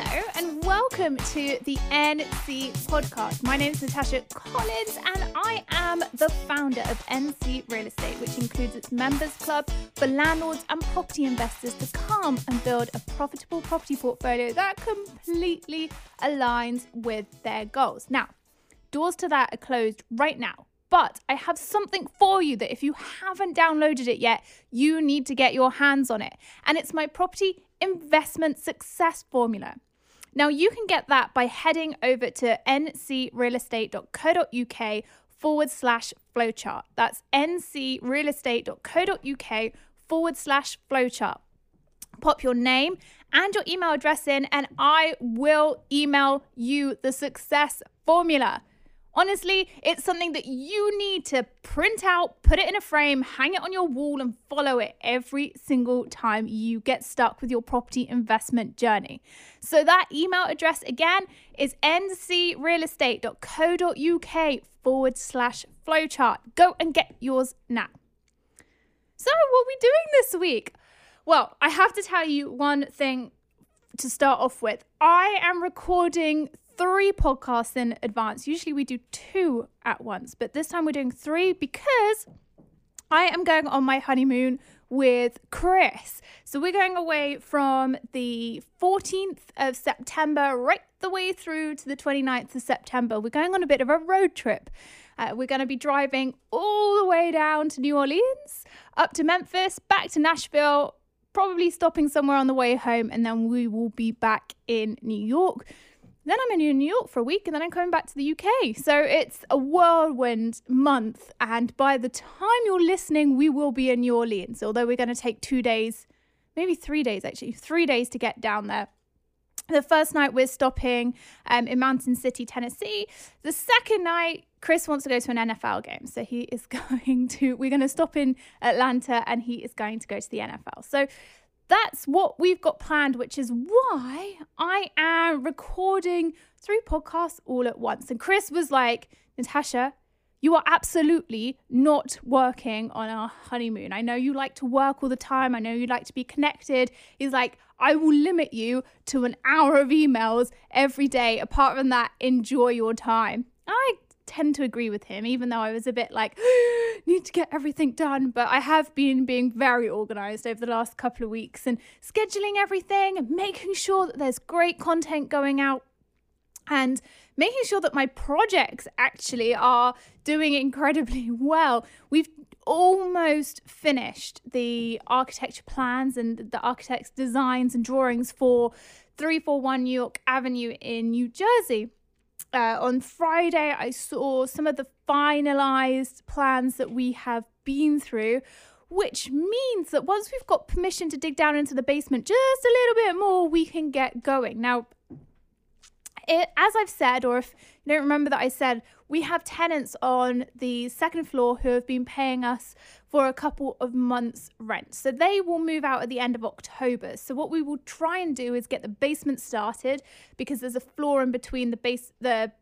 Hello and welcome to the NC podcast. My name is Natasha Collins and I am the founder of NC Real Estate, which includes its members club for landlords and property investors to come and build a profitable property portfolio that completely aligns with their goals. Now, doors to that are closed right now. But I have something for you that if you haven't downloaded it yet, you need to get your hands on it. And it's my property investment success formula. Now, you can get that by heading over to ncrealestate.co.uk forward slash flowchart. That's ncrealestate.co.uk forward slash flowchart. Pop your name and your email address in, and I will email you the success formula. Honestly, it's something that you need to print out, put it in a frame, hang it on your wall, and follow it every single time you get stuck with your property investment journey. So, that email address again is ncrealestate.co.uk forward slash flowchart. Go and get yours now. So, what are we doing this week? Well, I have to tell you one thing to start off with. I am recording three podcasts in advance. Usually we do two at once, but this time we're doing three because I am going on my honeymoon with Chris. So we're going away from the 14th of September right the way through to the 29th of September. We're going on a bit of a road trip. Uh, we're going to be driving all the way down to New Orleans, up to Memphis, back to Nashville, probably stopping somewhere on the way home, and then we will be back in New York then I'm in New York for a week and then I'm coming back to the UK. So it's a whirlwind month. And by the time you're listening, we will be in New Orleans, although we're going to take two days, maybe three days actually, three days to get down there. The first night we're stopping um, in Mountain City, Tennessee. The second night, Chris wants to go to an NFL game. So he is going to, we're going to stop in Atlanta and he is going to go to the NFL. So that's what we've got planned, which is why I am recording three podcasts all at once. And Chris was like, Natasha, you are absolutely not working on our honeymoon. I know you like to work all the time. I know you like to be connected. He's like, I will limit you to an hour of emails every day. Apart from that, enjoy your time. I tend to agree with him, even though I was a bit like, need to get everything done. But I have been being very organized over the last couple of weeks and scheduling everything and making sure that there's great content going out and making sure that my projects actually are doing incredibly well. We've almost finished the architecture plans and the architect's designs and drawings for 341 New York Avenue in New Jersey uh, on Friday, I saw some of the finalized plans that we have been through, which means that once we've got permission to dig down into the basement just a little bit more, we can get going. Now, it, as I've said, or if you don't remember that I said, we have tenants on the second floor who have been paying us for a couple of months' rent. So they will move out at the end of October. So what we will try and do is get the basement started because there's a floor in between the base the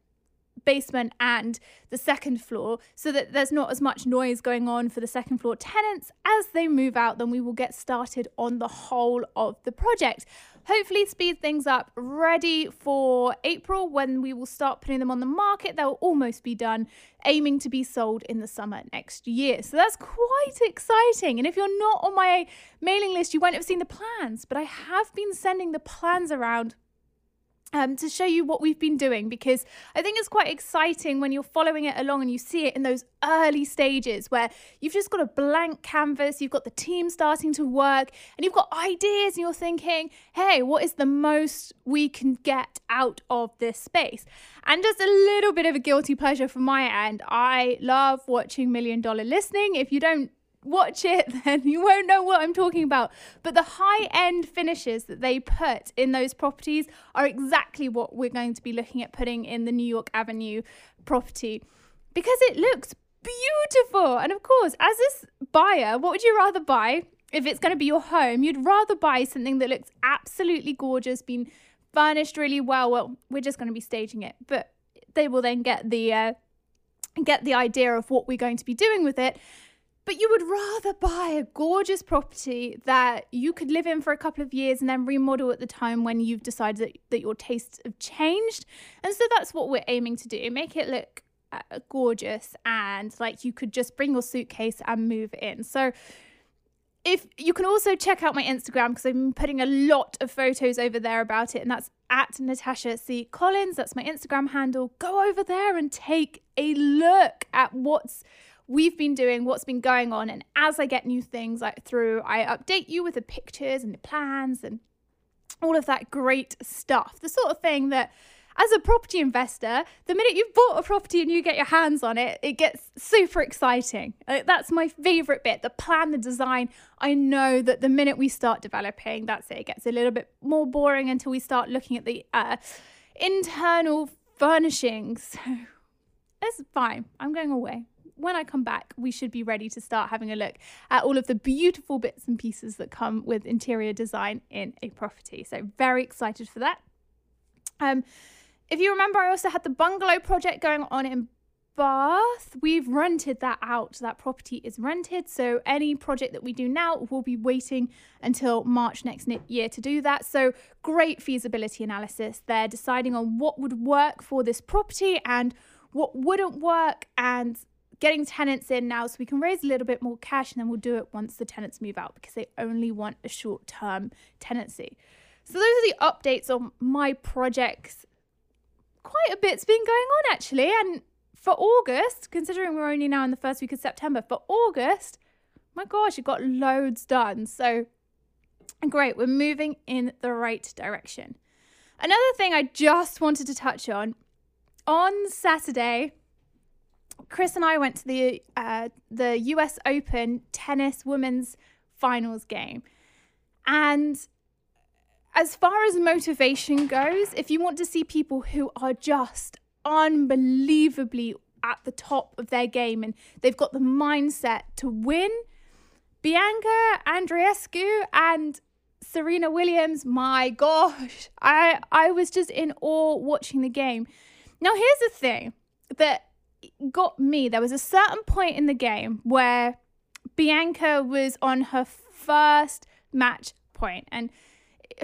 basement and the second floor so that there's not as much noise going on for the second floor tenants as they move out then we will get started on the whole of the project hopefully speed things up ready for April when we will start putting them on the market. They'll almost be done, aiming to be sold in the summer next year. So that's quite exciting. And if you're not on my mailing list, you won't have seen the plans, but I have been sending the plans around um, to show you what we've been doing because I think it's quite exciting when you're following it along and you see it in those early stages where you've just got a blank canvas, you've got the team starting to work, and you've got ideas, and you're thinking, hey, what is the most we can get out of this space? And just a little bit of a guilty pleasure from my end, I love watching Million Dollar Listing. If you don't watch it, then you won't know what I'm talking about. But the high end finishes that they put in those properties are exactly what we're going to be looking at putting in the New York Avenue property because it looks beautiful. And of course, as this buyer, what would you rather buy? If it's going to be your home, you'd rather buy something that looks absolutely gorgeous, been furnished really well. Well, we're just going to be staging it, but they will then get the uh, get the idea of what we're going to be doing with it but you would rather buy a gorgeous property that you could live in for a couple of years and then remodel at the time when you've decided that, your tastes have changed. And so that's what we're aiming to do make it look uh, gorgeous and like you could just bring your suitcase and move in. So if you can also check out my Instagram because I've been putting a lot of photos over there about it, and that's at Natasha C. Collins. That's my Instagram handle. Go over there and take a look at what's we've been doing, what's been going on. And as I get new things like through, I update you with the pictures and the plans and all of that great stuff. The sort of thing that as a property investor, the minute you've bought a property and you get your hands on it, it gets super exciting. That's my favorite bit the plan, the design. I know that the minute we start developing, that's it. It gets a little bit more boring until we start looking at the uh, internal furnishings. So it's fine. I'm going away when I come back, we should be ready to start having a look at all of the beautiful bits and pieces that come with interior design in a property. So, very excited for that. Um, if you remember, I also had the bungalow project going on in Bath. We've rented that out. That property is rented. So any project that we do now will be waiting until March next year to do that. So great feasibility analysis. They're deciding on what would work for this property and what wouldn't work and getting tenants in now so we can raise a little bit more cash and then we'll do it once the tenants move out because they only want a short term tenancy. So those are the updates on my projects. Quite a bit's been going on actually. And for August, considering we're only now in the first week of September, for August, my gosh, it got loads done. So great, we're moving in the right direction. Another thing I just wanted to touch on on Saturday, Chris and I went to the uh, the U.S. Open tennis women's finals game, and as far as motivation goes, if you want to see people who are just unbelievably at the top of their game and they've got the mindset to win, Bianca Andreescu and Serena Williams, my gosh, I I was just in awe watching the game. Now here's the thing that got me. There was a certain point in the game where Bianca was on her first match point, and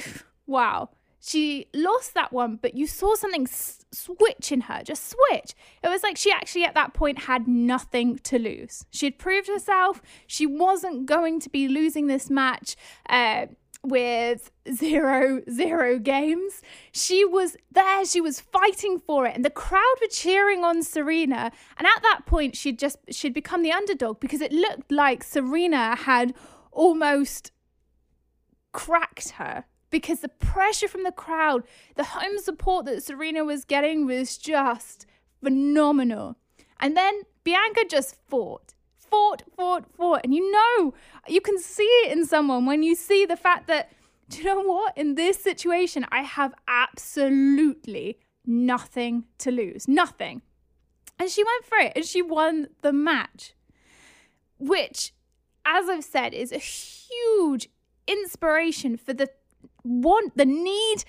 wow, she lost that one, but you saw something s- switch in her, just switch. It was like she actually at that point had nothing to lose. She had proved herself. She wasn't going to be losing this match. Uh, with zero zero games. She was there she was fighting for it and the crowd were cheering on serena. And at that point she'd just she'd become the underdog because it looked like serena had almost cracked her because the pressure from the crowd the home support that serena was getting was just phenomenal. And then bianca just fought fought, fought, fought. And you know, you can see it in someone when you see the fact that, do you know what? In this situation, I have absolutely nothing to lose. Nothing. And she went for it and she won the match, which, as I've said, is a huge inspiration for the want, the need,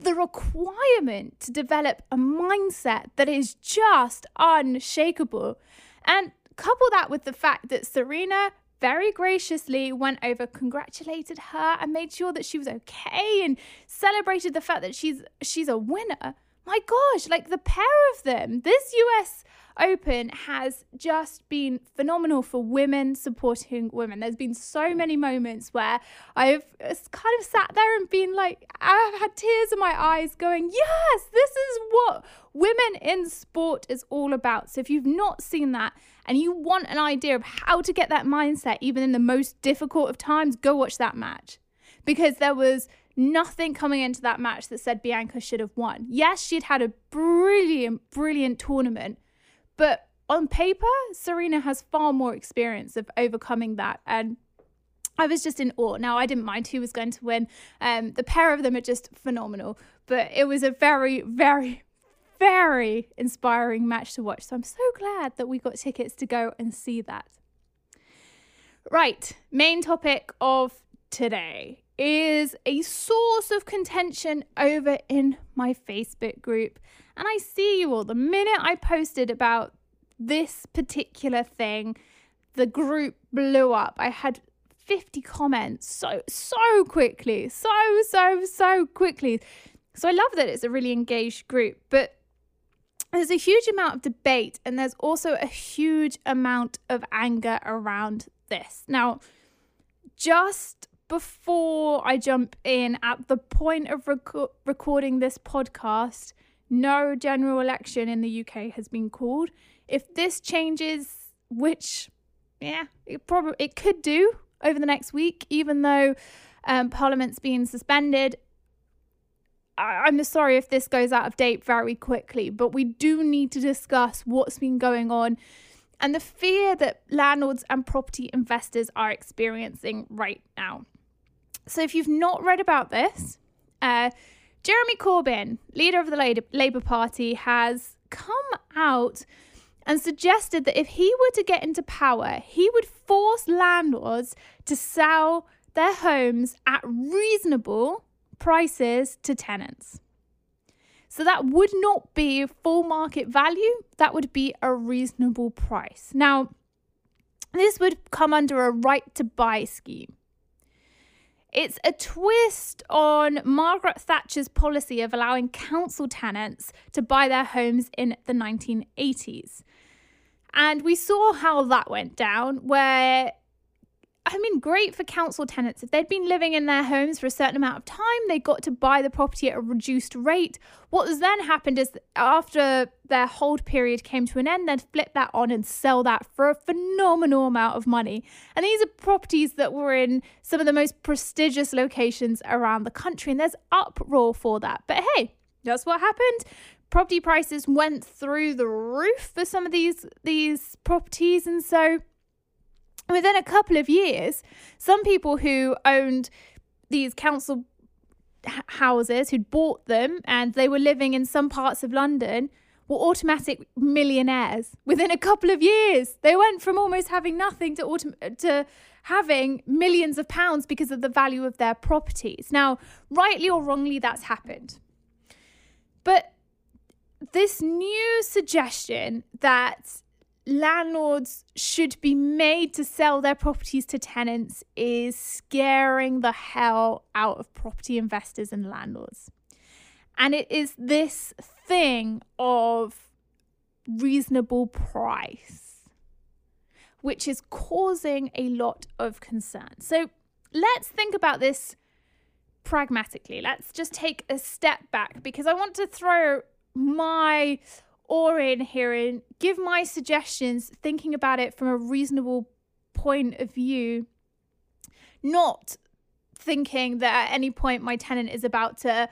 the requirement to develop a mindset that is just unshakable. And Couple that with the fact that Serena very graciously went over, congratulated her, and made sure that she was okay and celebrated the fact that she's she's a winner. My gosh, like the pair of them, this US Open has just been phenomenal for women supporting women. There's been so many moments where I've kind of sat there and been like, I've had tears in my eyes going, yes, this is what women in sport is all about. So if you've not seen that, and you want an idea of how to get that mindset even in the most difficult of times, go watch that match. Because there was nothing coming into that match that said Bianca should have won. Yes, she'd had a brilliant, brilliant tournament, but on paper, Serena has far more experience of overcoming that. And I was just in awe. Now, I didn't mind who was going to win. Um, the pair of them are just phenomenal. But it was a very, very, very inspiring match to watch. So I'm so glad that we got tickets to go and see that. Right, main topic of today is a source of contention over in my Facebook group. And I see you all. The minute I posted about this particular thing, the group blew up. I had 50 comments so, so quickly, so, so, so quickly. So I love that it's a really engaged group, but there's a huge amount of debate and there's also a huge amount of anger around this. Now, just before I jump in, at the point of rec- recording this podcast, no general election in the UK has been called. If this changes, which, yeah, it probably it could do over the next week, even though um, Parliament's been suspended. I'm sorry if this goes out of date very quickly, but we do need to discuss what's been going on and the fear that landlords and property investors are experiencing right now. So, if you've not read about this, uh, Jeremy Corbyn, leader of the Labour Party, has come out and suggested that if he were to get into power, he would force landlords to sell their homes at reasonable prices to tenants. So that would not be full market value, that would be a reasonable price. Now, this would come under a right to buy scheme. It's a twist on Margaret Thatcher's policy of allowing council tenants to buy their homes in the 1980s. And we saw how that went down, where I mean, great for council tenants. If they'd been living in their homes for a certain amount of time, they got to buy the property at a reduced rate. What has then happened is after their hold period came to an end, they'd flip that on and sell that for a phenomenal amount of money. And these are properties that were in some of the most prestigious locations around the country, and there's uproar for that. But hey, that's what happened. Property prices went through the roof for some of these these properties, and so within a couple of years, some people who owned these council houses, who'd bought them and they were living in some parts of London, were automatic millionaires within a couple of years. They went from almost having nothing to autom- to having millions of pounds because of the value of their properties. Now, rightly or wrongly, that's happened. But this new suggestion that landlords should be made to sell their properties to tenants is scaring the hell out of property investors and landlords. And it is this thing of reasonable price, which is causing a lot of concern. So let's think about this pragmatically. Let's just take a step back because I want to throw my oar in and give my suggestions, thinking about it from a reasonable point of view, not thinking that at any point my tenant is about to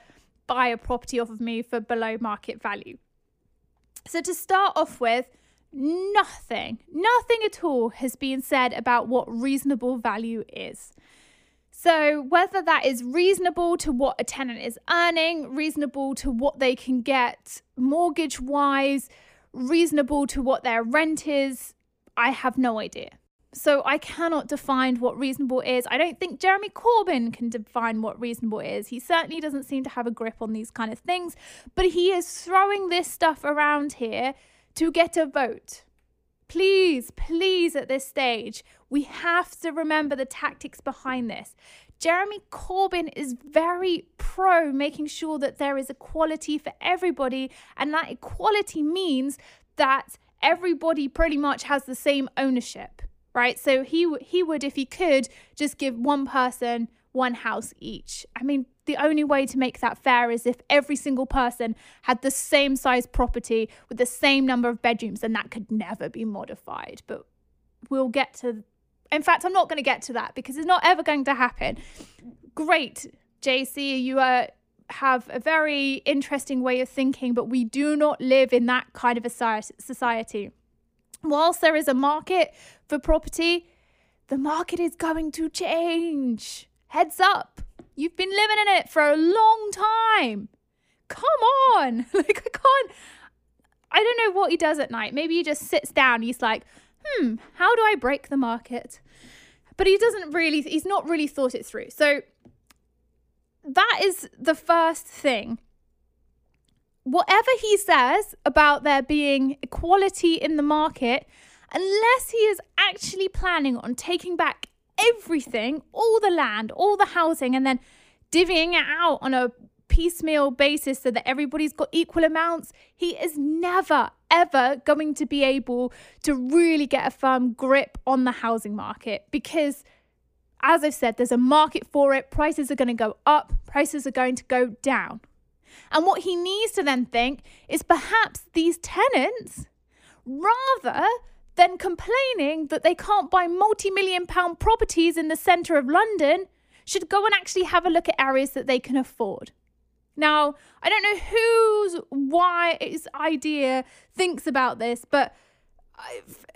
buy a property off of me for below market value. So, to start off with, nothing, nothing at all has been said about what reasonable value is. So, whether that is reasonable to what a tenant is earning, reasonable to what they can get mortgage wise, reasonable to what their rent is, I have no idea. So, I cannot define what reasonable is. I don't think Jeremy Corbyn can define what reasonable is. He certainly doesn't seem to have a grip on these kind of things, but he is throwing this stuff around here to get a vote. Please, please, at this stage, we have to remember the tactics behind this. Jeremy Corbyn is very pro making sure that there is equality for everybody, and that equality means that everybody pretty much has the same ownership, right? So he he would, if he could, just give one person one house each. I mean, the only way to make that fair is if every single person had the same size property with the same number of bedrooms, and that could never be modified. But we'll get to in fact, I'm not going to get to that because it's not ever going to happen. Great, JC, you are have a very interesting way of thinking, but we do not live in that kind of a society. Whilst there is a market for property, the market is going to change. Heads up. You've been living in it for a long time. Come on. like, I can't. I don't know what he does at night. Maybe he just sits down. He's like, hmm, how do I break the market? But he doesn't really, he's not really thought it through. So that is the first thing. Whatever he says about there being equality in the market unless he is actually planning on taking back everything, all the land, all the housing, and then divvying it out on a piecemeal basis so that everybody's got equal amounts, he is never, ever going to be able to really get a firm grip on the housing market because. As I've said, there's a market for it. Prices are going to go up, prices are going to go down. And what he needs to then think is perhaps these tenants, rather than complaining that they can't buy multi million pound properties in the centre of London, should go and actually have a look at areas that they can afford. Now, I don't know whose wise idea thinks about this, but I've,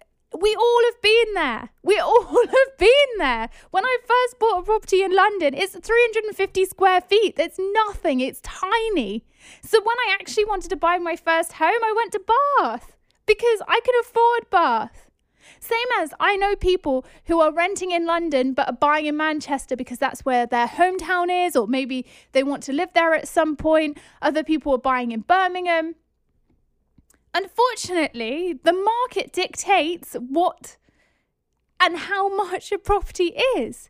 we all have been there. We all have been there. When I first bought a property in London, it's 350 square feet. It's nothing, it's tiny. So when I actually wanted to buy my first home, I went to Bath because I can afford Bath. Same as I know people who are renting in London but are buying in Manchester because that's where their hometown is, or maybe they want to live there at some point. Other people are buying in Birmingham. Unfortunately, the market dictates what and how much a property is.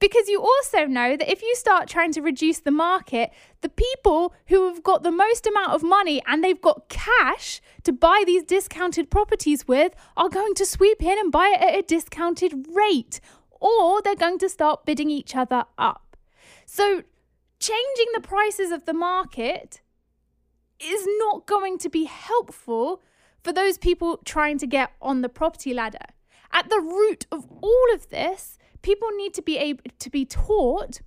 Because you also know that if you start trying to reduce the market, the people who have got the most amount of money and they've got cash to buy these discounted properties with are going to sweep in and buy it at a discounted rate, or they're going to start bidding each other up. So, changing the prices of the market is not going to be helpful for those people trying to get on the property ladder. At the root of all of this people need to be able to be taught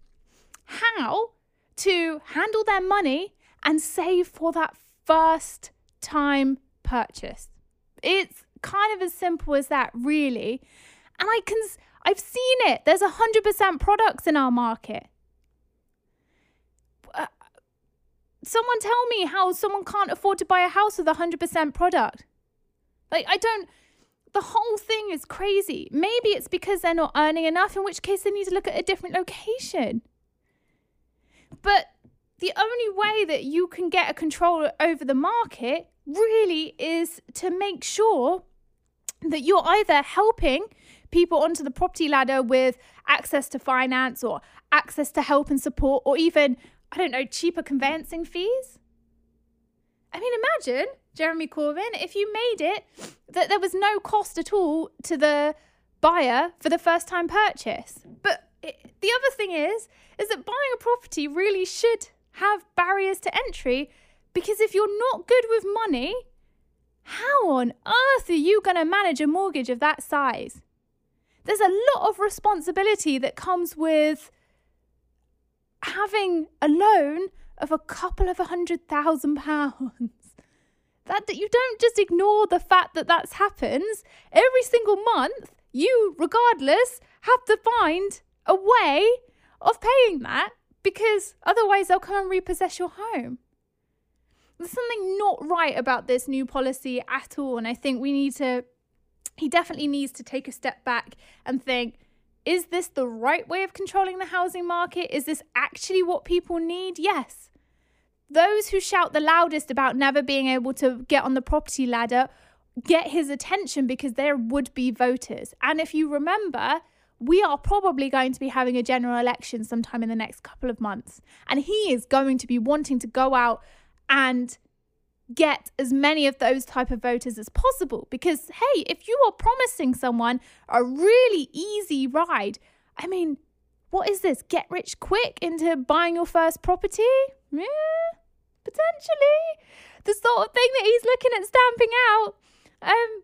how to handle their money and save for that first time purchase. It's kind of as simple as that, really. And I can I've seen it. There's a hundred percent products in our market. Uh, someone tell me how someone can't afford to buy a house with a hundred percent product. Like I don't the whole thing is crazy. Maybe it's because they're not earning enough, in which case they need to look at a different location. But the only way that you can get a control over the market really is to make sure that you're either helping people onto the property ladder with access to finance or access to help and support or even, I don't know, cheaper conveyancing fees. I mean, imagine Jeremy Corbyn, if you made it that there was no cost at all to the buyer for the first time purchase. But it, the other thing is, is that buying a property really should have barriers to entry because if you're not good with money, how on earth are you going to manage a mortgage of that size? There's a lot of responsibility that comes with having a loan of a couple of hundred thousand pounds. That, that you don't just ignore the fact that that happens. Every single month you regardless have to find a way of paying that because otherwise they'll come and repossess your home. There's something not right about this new policy at all and i think we need to he definitely needs to take a step back and think is this the right way of controlling the housing market is this actually what people need yes those who shout the loudest about never being able to get on the property ladder get his attention because they're would be voters. And if you remember, we are probably going to be having a general election sometime in the next couple of months. And he is going to be wanting to go out and get as many of those type of voters as possible because hey if you are promising someone a really easy ride i mean what is this get rich quick into buying your first property yeah potentially the sort of thing that he's looking at stamping out, um,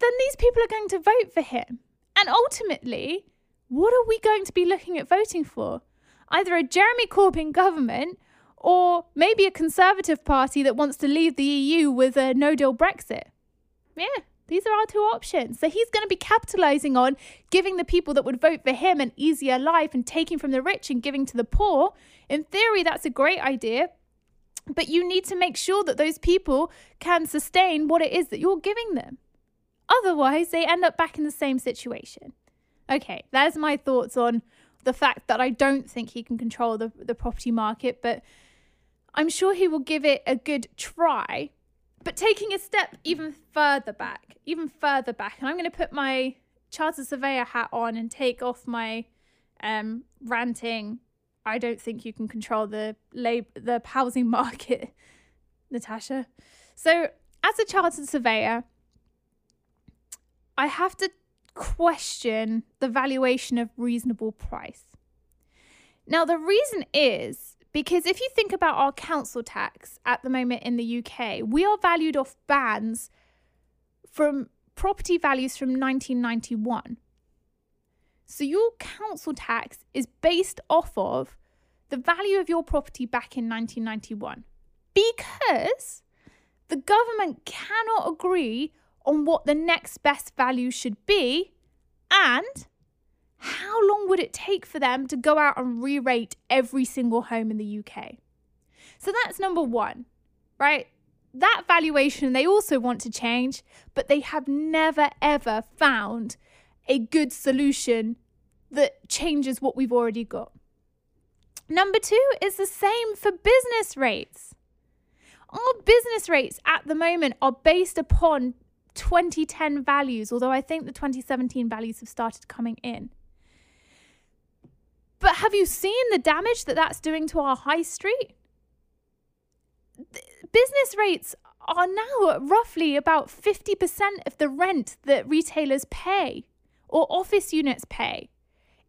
then these people are going to vote for him. And ultimately, what are we going to be looking at voting for? Either a Jeremy Corbyn government or maybe a Conservative Party that wants to leave the EU with a no deal Brexit. Yeah, these are our two options. So he's going to be capitalizing on giving the people that would vote for him an easier life and taking from the rich and giving to the poor. In theory, that's a great idea. But you need to make sure that those people can sustain what it is that you're giving them. Otherwise, they end up back in the same situation. Okay, there's my thoughts on the fact that I don't think he can control the, the property market, but I'm sure he will give it a good try. but taking a step even further back, even further back, and I'm going to put my chartered surveyor hat on and take off my um, ranting. I don't think you can control the lab- the housing market, Natasha. So, as a chartered surveyor, I have to question the valuation of reasonable price. Now, the reason is because if you think about our council tax at the moment in the UK, we are valued off bands from property values from 1991. So your council tax is based off of the value of your property back in 1991 because the government cannot agree on what the next best value should be and it take for them to go out and re rate every single home in the UK? So that's number one, right? That valuation they also want to change, but they have never ever found a good solution that changes what we've already got. Number two is the same for business rates. Our business rates at the moment are based upon 2010 values, although I think the 2017 values have started coming in. But have you seen the damage that that's doing to our high street? Business rates are now roughly about 50% of the rent that retailers pay or office units pay.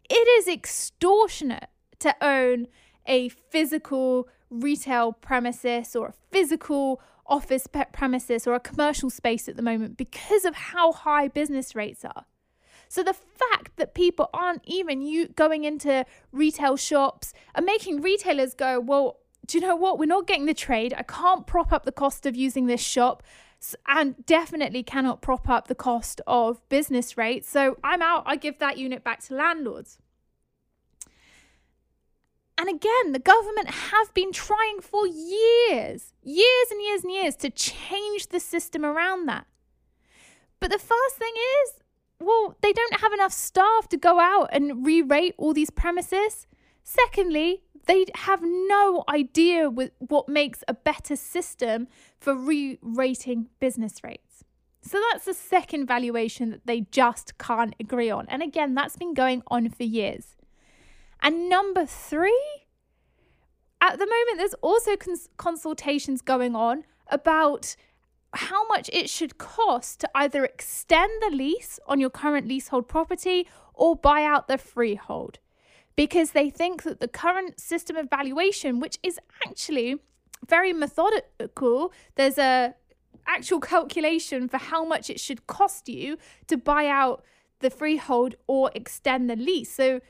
It is extortionate to own a physical retail premises or a physical office premises or a commercial space at the moment because of how high business rates are. So the fact that people aren't even you going into retail shops and making retailers go, well, do you know what? We're not getting the trade. I can't prop up the cost of using this shop and definitely cannot prop up the cost of business rates. So I'm out. I give that unit back to landlords. And again, the government have been trying for years, years and years and years to change the system around that. But the first thing is, well, they don't have enough staff to go out and re rate all these premises. Secondly, they have no idea what makes a better system for re rating business rates. So that's the second valuation that they just can't agree on. And again, that's been going on for years. And number three, at the moment, there's also cons- consultations going on about how much it should cost to either extend the lease on your current leasehold property or buy out the freehold. Because they think that the current system of valuation, which is actually very methodical, there's a actual calculation for how much it should cost you to buy out the freehold or extend the lease. So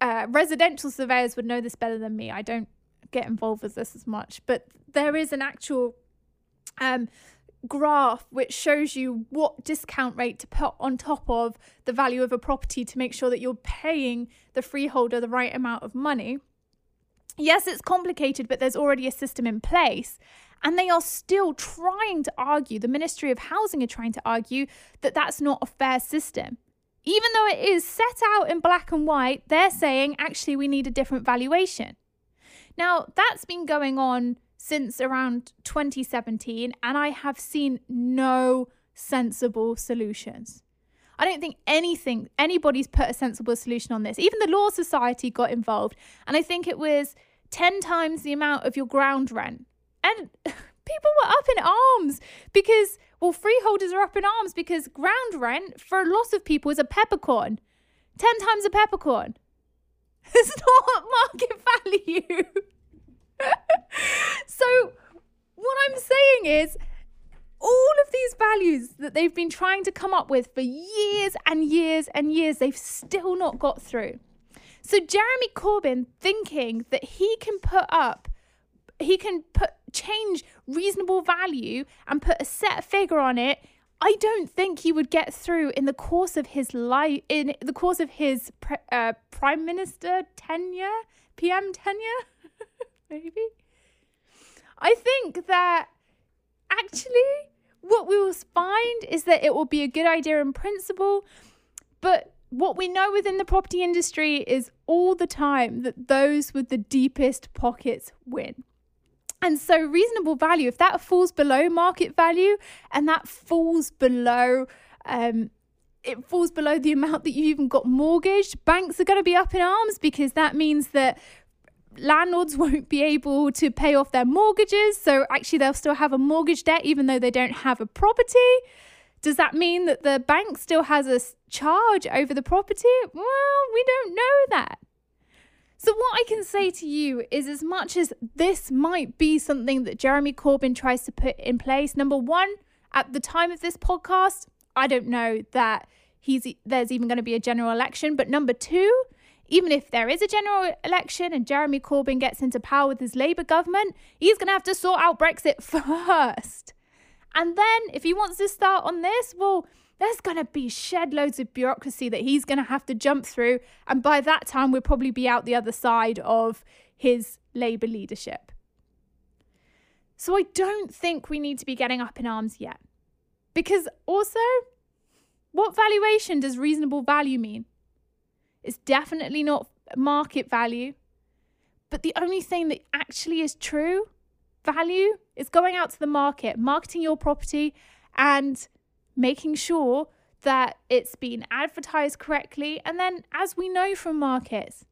uh, residential surveyors would know this better than me. I don't get involved with this as much, but there is an actual um, graph which shows you what discount rate to put on top of the value of a property to make sure that you're paying the freeholder the right amount of money. Yes, it's complicated, but there's already a system in place. And they are still trying to argue, the Ministry of Housing are trying to argue that that's not a fair system even though it is set out in black and white, they're saying actually we need a different valuation. Now, that's been going on since around 2017, and I have seen no sensible solutions. I don't think anything, anybody's put a sensible solution on this. Even the Law Society got involved, and I think it was 10 times the amount of your ground rent. And people were up in arms because well, freeholders are up in arms because ground rent for a lot of people is a peppercorn. 10 times a peppercorn. It's not market value. so, what I'm saying is, all of these values that they've been trying to come up with for years and years and years, they've still not got through. So, Jeremy Corbyn thinking that he can put up, he can put change reasonable value and put a set figure on it, I don't think he would get through in the course of his life, in the course of his pre- uh, prime minister tenure, PM tenure, maybe. I think that actually what we will find is that it will be a good idea in principle, but what we know within the property industry is all the time that those with the deepest pockets win. And so, reasonable value, if that falls below market value and that falls below, um, it falls below the amount that you've even got mortgaged, banks are going to be up in arms because that means that landlords won't be able to pay off their mortgages. So, actually, they'll still have a mortgage debt even though they don't have a property. Does that mean that the bank still has a charge over the property? Well, we don't know that. So, what I can say to you is as much as this might be something that Jeremy Corbyn tries to put in place, number one, at the time of this podcast, I don't know that he's there's even going to be a general election. But number two, even if there is a general election and Jeremy Corbyn gets into power with his Labour government, he's going to have to sort out Brexit first. And then if he wants to start on this, well, there's going to be shed loads of bureaucracy that he's going to have to jump through. And by that time, we'll probably be out the other side of his Labour leadership. So I don't think we need to be getting up in arms yet. Because also, what valuation does reasonable value mean? It's definitely not market value. But the only thing that actually is true value is going out to the market, marketing your property, and making sure that it's been advertised correctly. And then, as we know from markets,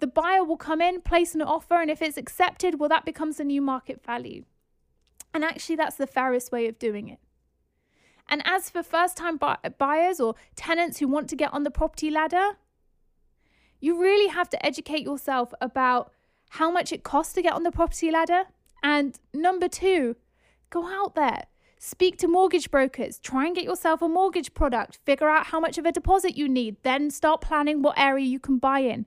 the buyer will come in, place an offer, and if it's accepted, well, that becomes a new market value. And actually, that's the fairest way of doing it. And as for first time buyers or tenants who want to get on the property ladder, you really have to educate yourself about how much it costs to get on the property ladder. And number two, go out there, Speak to mortgage brokers. Try and get yourself a mortgage product. Figure out how much of a deposit you need. Then start planning what area you can buy in.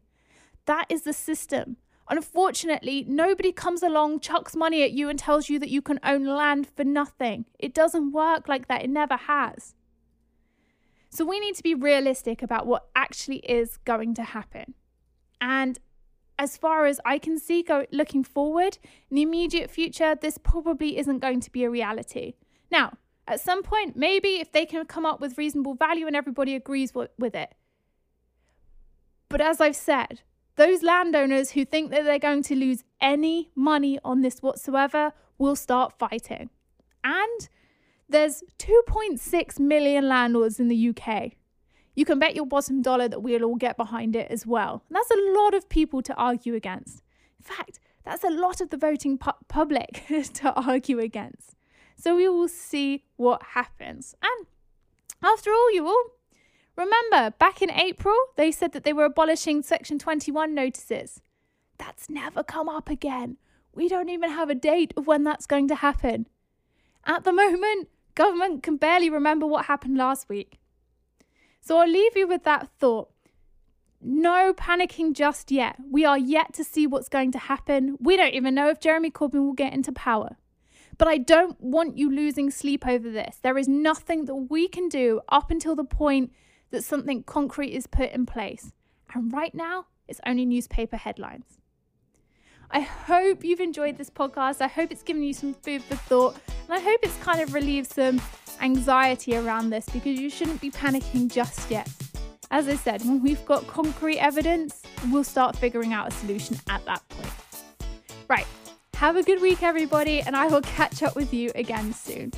That is the system. Unfortunately, nobody comes along, chucks money at you, and tells you that you can own land for nothing. It doesn't work like that. It never has. So we need to be realistic about what actually is going to happen. And as far as I can see, go, looking forward, in the immediate future, this probably isn't going to be a reality. Now, at some point, maybe if they can come up with reasonable value and everybody agrees with it. But as I've said, those landowners who think that they're going to lose any money on this whatsoever will start fighting. And there's 2.6 million landlords in the UK. You can bet your bottom dollar that we'll all get behind it as well. And that's a lot of people to argue against. In fact, that's a lot of the voting pu- public to argue against. So we will see what happens. And after all, you all remember back in April, they said that they were abolishing Section 21 notices. That's never come up again. We don't even have a date of when that's going to happen. At the moment, government can barely remember what happened last week. So I'll leave you with that thought. No panicking just yet. We are yet to see what's going to happen. We don't even know if Jeremy Corbyn will get into power. But I don't want you losing sleep over this. There is nothing that we can do up until the point that something concrete is put in place. And right now, it's only newspaper headlines. I hope you've enjoyed this podcast. I hope it's given you some food for thought. And I hope it's kind of relieved some anxiety around this because you shouldn't be panicking just yet. As I said, when we've got concrete evidence, we'll start figuring out a solution at that point. Right, have a good week, everybody, and I will catch up with you again soon.